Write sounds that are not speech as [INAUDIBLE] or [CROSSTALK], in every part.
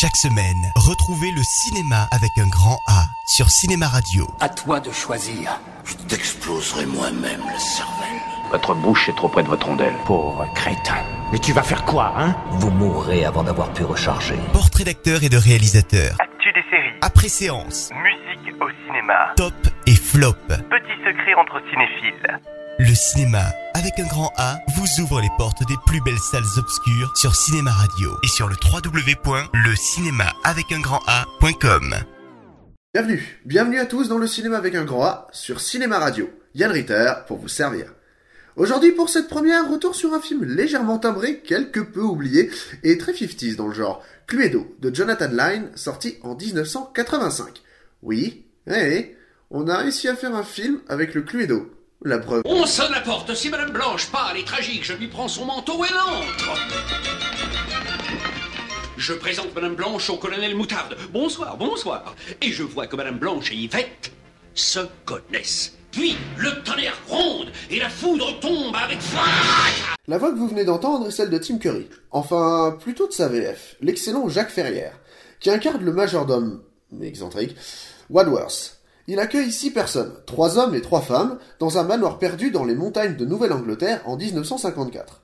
Chaque semaine, retrouvez le cinéma avec un grand A sur Cinéma Radio. À toi de choisir. Je t'exploserai moi-même le cervelle. Votre bouche est trop près de votre rondelle. Pauvre crétin. Mais tu vas faire quoi, hein? Vous mourrez avant d'avoir pu recharger. Portrait d'acteurs et de réalisateurs. Actu des séries. Après séance. Musique au cinéma. Top et flop. Petit secret entre cinéphiles. Le cinéma, avec un grand A, vous ouvre les portes des plus belles salles obscures sur Cinéma Radio et sur le www.lecinéma-avec-un-grand-A.com. Bienvenue, bienvenue à tous dans le cinéma avec un grand A sur Cinéma Radio. Yann Ritter pour vous servir. Aujourd'hui pour cette première, retour sur un film légèrement timbré, quelque peu oublié et très 50s dans le genre, Cluedo de Jonathan Lyne, sorti en 1985. Oui, eh, on a réussi à faire un film avec le Cluedo. La preuve. On sonne la porte. Si Madame Blanche pâle et tragique, je lui prends son manteau et l'entre. Je présente Madame Blanche au colonel Moutarde. Bonsoir, bonsoir. Et je vois que Madame Blanche et Yvette se connaissent. Puis le tonnerre gronde et la foudre tombe avec fracas. La voix que vous venez d'entendre est celle de Tim Curry. Enfin, plutôt de sa VF, l'excellent Jacques Ferrière, qui incarne le majordome, excentrique, Wadworth. Il accueille six personnes, trois hommes et trois femmes, dans un manoir perdu dans les montagnes de Nouvelle-Angleterre en 1954.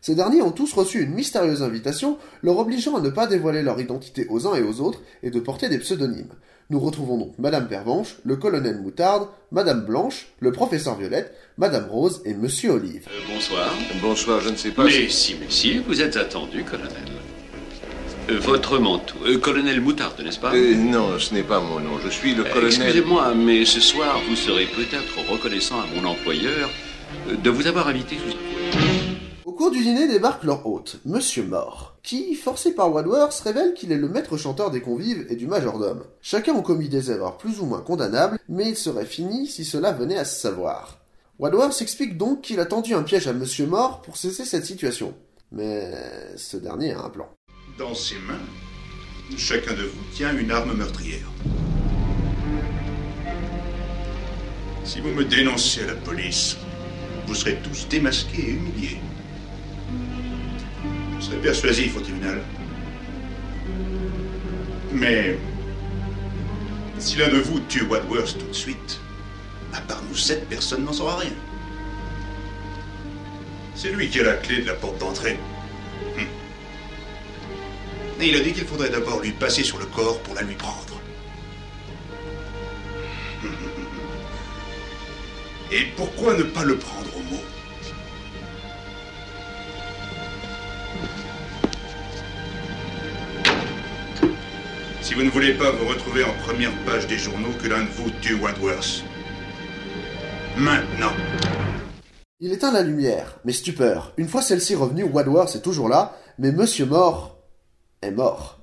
Ces derniers ont tous reçu une mystérieuse invitation leur obligeant à ne pas dévoiler leur identité aux uns et aux autres et de porter des pseudonymes. Nous retrouvons donc Madame Pervenche, le colonel Moutarde, Madame Blanche, le professeur Violette, Madame Rose et Monsieur Olive. Euh, bonsoir. Bonsoir, je ne sais pas Mais si, messieurs, vous êtes attendu, colonel. Euh, votre manteau. Euh, colonel Moutarde, n'est-ce pas Euh, non, ce n'est pas mon nom. Je suis le Euh, colonel. Excusez-moi, mais ce soir, vous serez peut-être reconnaissant à mon employeur de vous avoir invité sous Au cours du dîner débarque leur hôte, Monsieur Mort, qui, forcé par Wadworth, révèle qu'il est le maître chanteur des convives et du majordome. Chacun ont commis des erreurs plus ou moins condamnables, mais il serait fini si cela venait à se savoir. Wadworth explique donc qu'il a tendu un piège à Monsieur Mort pour cesser cette situation. Mais ce dernier a un plan. Dans ses mains, chacun de vous tient une arme meurtrière. Si vous me dénoncez à la police, vous serez tous démasqués et humiliés. Vous serez persuasif au tribunal. Mais si l'un de vous tue Wadworth tout de suite, à part nous sept, personne n'en saura rien. C'est lui qui a la clé de la porte d'entrée. Et il a dit qu'il faudrait d'abord lui passer sur le corps pour la lui prendre. [LAUGHS] Et pourquoi ne pas le prendre au mot? Si vous ne voulez pas vous retrouver en première page des journaux que l'un de vous tue Wadworth. Maintenant. Il éteint la lumière, mais stupeur. Une fois celle-ci revenue, Wadworth est toujours là, mais Monsieur Mort mort.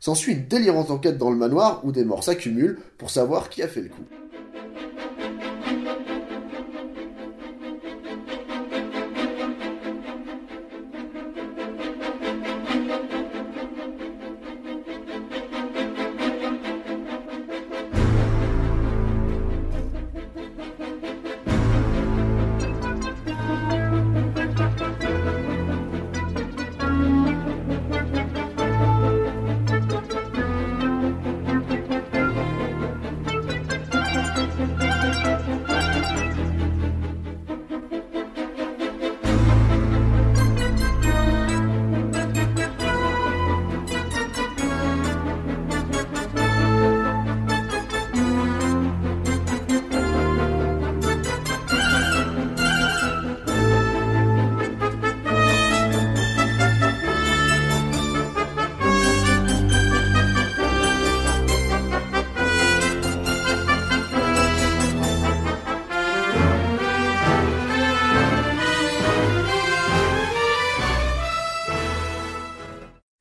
S'ensuit une délirante enquête dans le manoir où des morts s'accumulent pour savoir qui a fait le coup.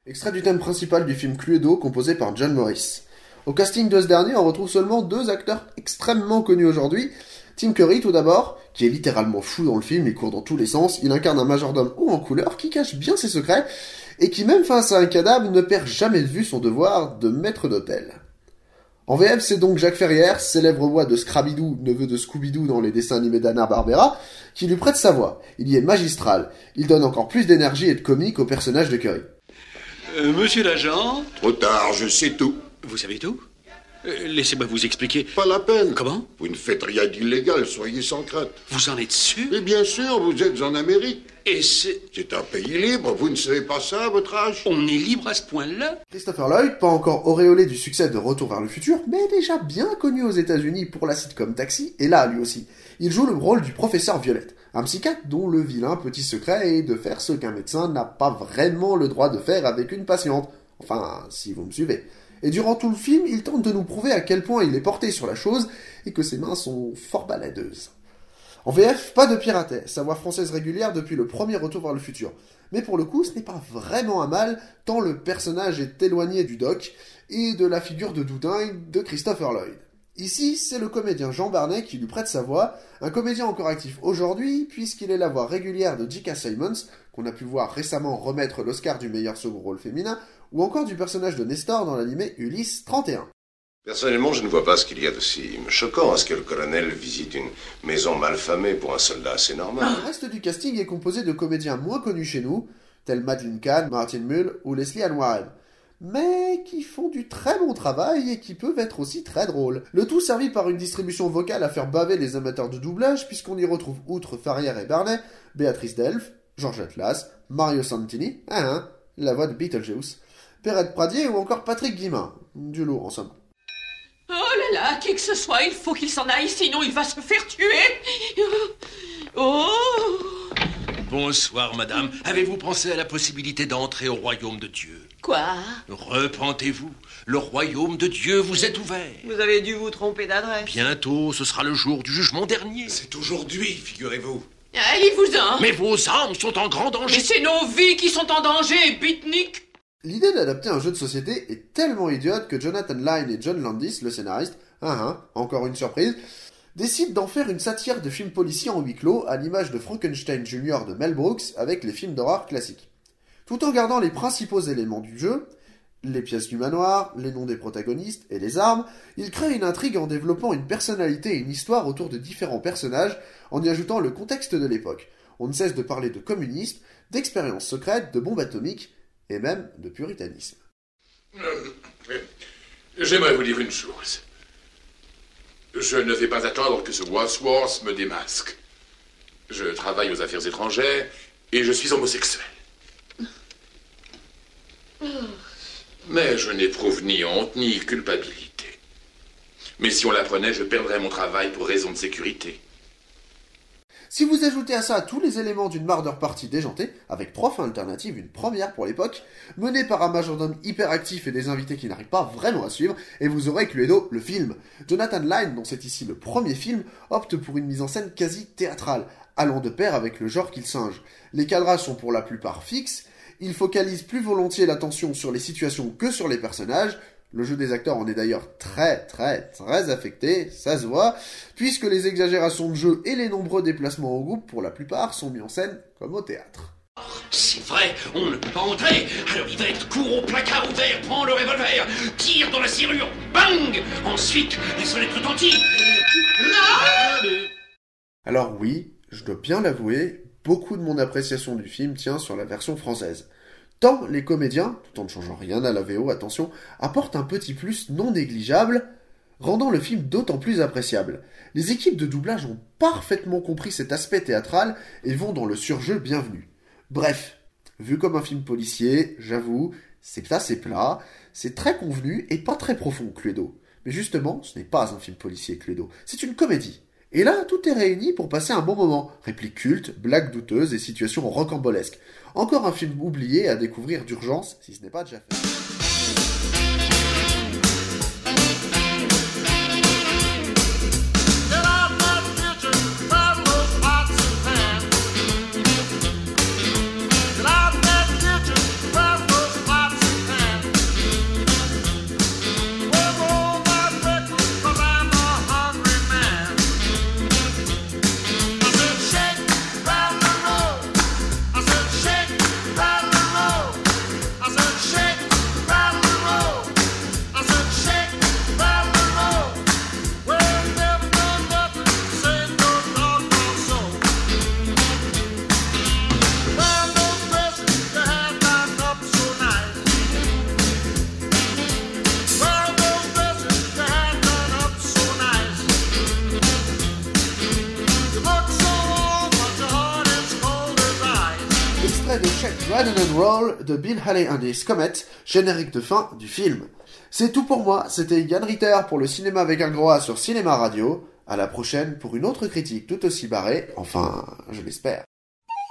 Extrait du thème principal du film Cluedo composé par John Morris. Au casting de ce dernier, on retrouve seulement deux acteurs extrêmement connus aujourd'hui. Tim Curry tout d'abord, qui est littéralement fou dans le film, il court dans tous les sens, il incarne un majordome haut en couleur qui cache bien ses secrets, et qui même face à un cadavre ne perd jamais de vue son devoir de maître d'hôtel. En VF, c'est donc Jacques Ferrière, célèbre voix de Scrabidou, neveu de Scooby-Doo dans les dessins animés d'Anna-Barbera, qui lui prête sa voix. Il y est magistral. Il donne encore plus d'énergie et de comique au personnage de Curry. Euh, monsieur l'agent, Trop tard, je sais tout. vous savez tout Euh, Laissez-moi vous expliquer. Pas la peine. Comment Vous ne faites rien d'illégal, soyez sans crainte. Vous en êtes sûr Mais bien sûr, vous êtes en Amérique. Et c'est... C'est un pays libre, vous ne savez pas ça à votre âge On est libre à ce point-là Christopher Lloyd, pas encore auréolé du succès de Retour vers le futur, mais déjà bien connu aux États-Unis pour la sitcom Taxi, et là lui aussi. Il joue le rôle du professeur Violette, un psychiatre dont le vilain petit secret est de faire ce qu'un médecin n'a pas vraiment le droit de faire avec une patiente. Enfin, si vous me suivez. Et durant tout le film, il tente de nous prouver à quel point il est porté sur la chose et que ses mains sont fort baladeuses. En VF, pas de piratet, sa voix française régulière depuis le premier retour vers le futur. Mais pour le coup, ce n'est pas vraiment un mal, tant le personnage est éloigné du doc et de la figure de doudingue de Christopher Lloyd. Ici, c'est le comédien Jean Barnet qui lui prête sa voix, un comédien encore actif aujourd'hui, puisqu'il est la voix régulière de J.K. Simons, qu'on a pu voir récemment remettre l'Oscar du meilleur second rôle féminin, ou encore du personnage de Nestor dans l'animé Ulysse 31. Personnellement, je ne vois pas ce qu'il y a de si choquant à ce que le colonel visite une maison mal famée pour un soldat assez normal. Le reste du casting est composé de comédiens moins connus chez nous, tels Madeleine Kahn, Martin Mull ou Leslie Ann Warren, mais qui font du très bon travail et qui peuvent être aussi très drôles. Le tout servi par une distribution vocale à faire baver les amateurs de doublage, puisqu'on y retrouve, outre Farrière et Barnet, Béatrice Delphes, Georgette Lass, Mario Santini, hein, hein, la voix de Beetlejuice, Perrette Pradier ou encore Patrick Guimin, du lot en somme. Oh là là, qui que ce soit, il faut qu'il s'en aille, sinon il va se faire tuer. Oh Bonsoir, madame. Avez-vous pensé à la possibilité d'entrer au royaume de Dieu? Quoi? Repentez-vous. Le royaume de Dieu vous est ouvert. Vous avez dû vous tromper d'adresse. Bientôt, ce sera le jour du jugement dernier. C'est aujourd'hui, figurez-vous. Allez-vous-en. Mais vos âmes sont en grand danger. Mais c'est nos vies qui sont en danger, bitnik. L'idée d'adapter un jeu de société est tellement idiote que Jonathan Lyne et John Landis, le scénariste, hein, hein, encore une surprise, décident d'en faire une satire de films policiers en huis clos à l'image de Frankenstein Jr. de Mel Brooks avec les films d'horreur classiques. Tout en gardant les principaux éléments du jeu, les pièces du manoir, les noms des protagonistes et les armes, il crée une intrigue en développant une personnalité et une histoire autour de différents personnages en y ajoutant le contexte de l'époque. On ne cesse de parler de communistes, d'expériences secrètes, de bombes atomiques et même de puritanisme. Euh, J'aimerais vous dire une chose. Je ne vais pas attendre que ce Wadsworth me démasque. Je travaille aux affaires étrangères et je suis homosexuel. Mais je n'éprouve ni honte ni culpabilité. Mais si on l'apprenait, je perdrais mon travail pour raison de sécurité. Si vous ajoutez à ça tous les éléments d'une murder party déjantée, avec trois fins alternatives, une première pour l'époque, menée par un majordome hyperactif et des invités qui n'arrivent pas vraiment à suivre, et vous aurez Cluedo, le film. Jonathan Lyne, dont c'est ici le premier film, opte pour une mise en scène quasi théâtrale, allant de pair avec le genre qu'il singe. Les cadrages sont pour la plupart fixes, il focalise plus volontiers l'attention sur les situations que sur les personnages, le jeu des acteurs en est d'ailleurs très très très affecté, ça se voit, puisque les exagérations de jeu et les nombreux déplacements au groupe pour la plupart sont mis en scène comme au théâtre. C'est vrai, on ne peut pas entrer. Alors Yvette court au placard ouvert, prend le revolver, tire dans la serrure, bang Ensuite, les sonnettes retentissent. Alors oui, je dois bien l'avouer, beaucoup de mon appréciation du film tient sur la version française. Les comédiens, tout en ne changeant rien à la VO, attention, apportent un petit plus non négligeable, rendant le film d'autant plus appréciable. Les équipes de doublage ont parfaitement compris cet aspect théâtral et vont dans le surjeu bienvenu. Bref, vu comme un film policier, j'avoue, c'est assez plat, c'est très convenu et pas très profond, Cluedo. Mais justement, ce n'est pas un film policier, Cluedo, c'est une comédie. Et là, tout est réuni pour passer un bon moment. Répliques cultes, blagues douteuses et situations rocambolesques. Encore un film oublié à découvrir d'urgence, si ce n'est pas déjà fait. De Bill Haley and his Comet, générique de fin du film. C'est tout pour moi, c'était Yann Ritter pour le cinéma avec un gros A sur Cinéma Radio. À la prochaine pour une autre critique tout aussi barrée, enfin, je l'espère.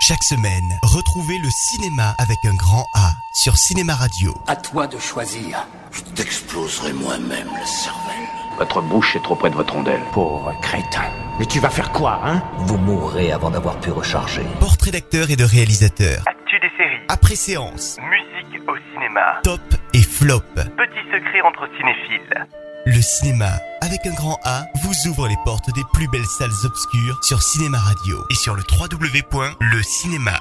Chaque semaine, retrouvez le cinéma avec un grand A sur Cinéma Radio. À toi de choisir. Je t'exploserai moi-même la cervelle. Votre bouche est trop près de votre rondelle. Pauvre crétin. Mais tu vas faire quoi, hein? Vous mourrez avant d'avoir pu recharger. Portrait d'acteurs et de réalisateurs. Après séance. Musique au cinéma. Top et flop. Petits secrets entre cinéphiles. Le cinéma, avec un grand A, vous ouvre les portes des plus belles salles obscures sur Cinéma Radio et sur le www.lecinéma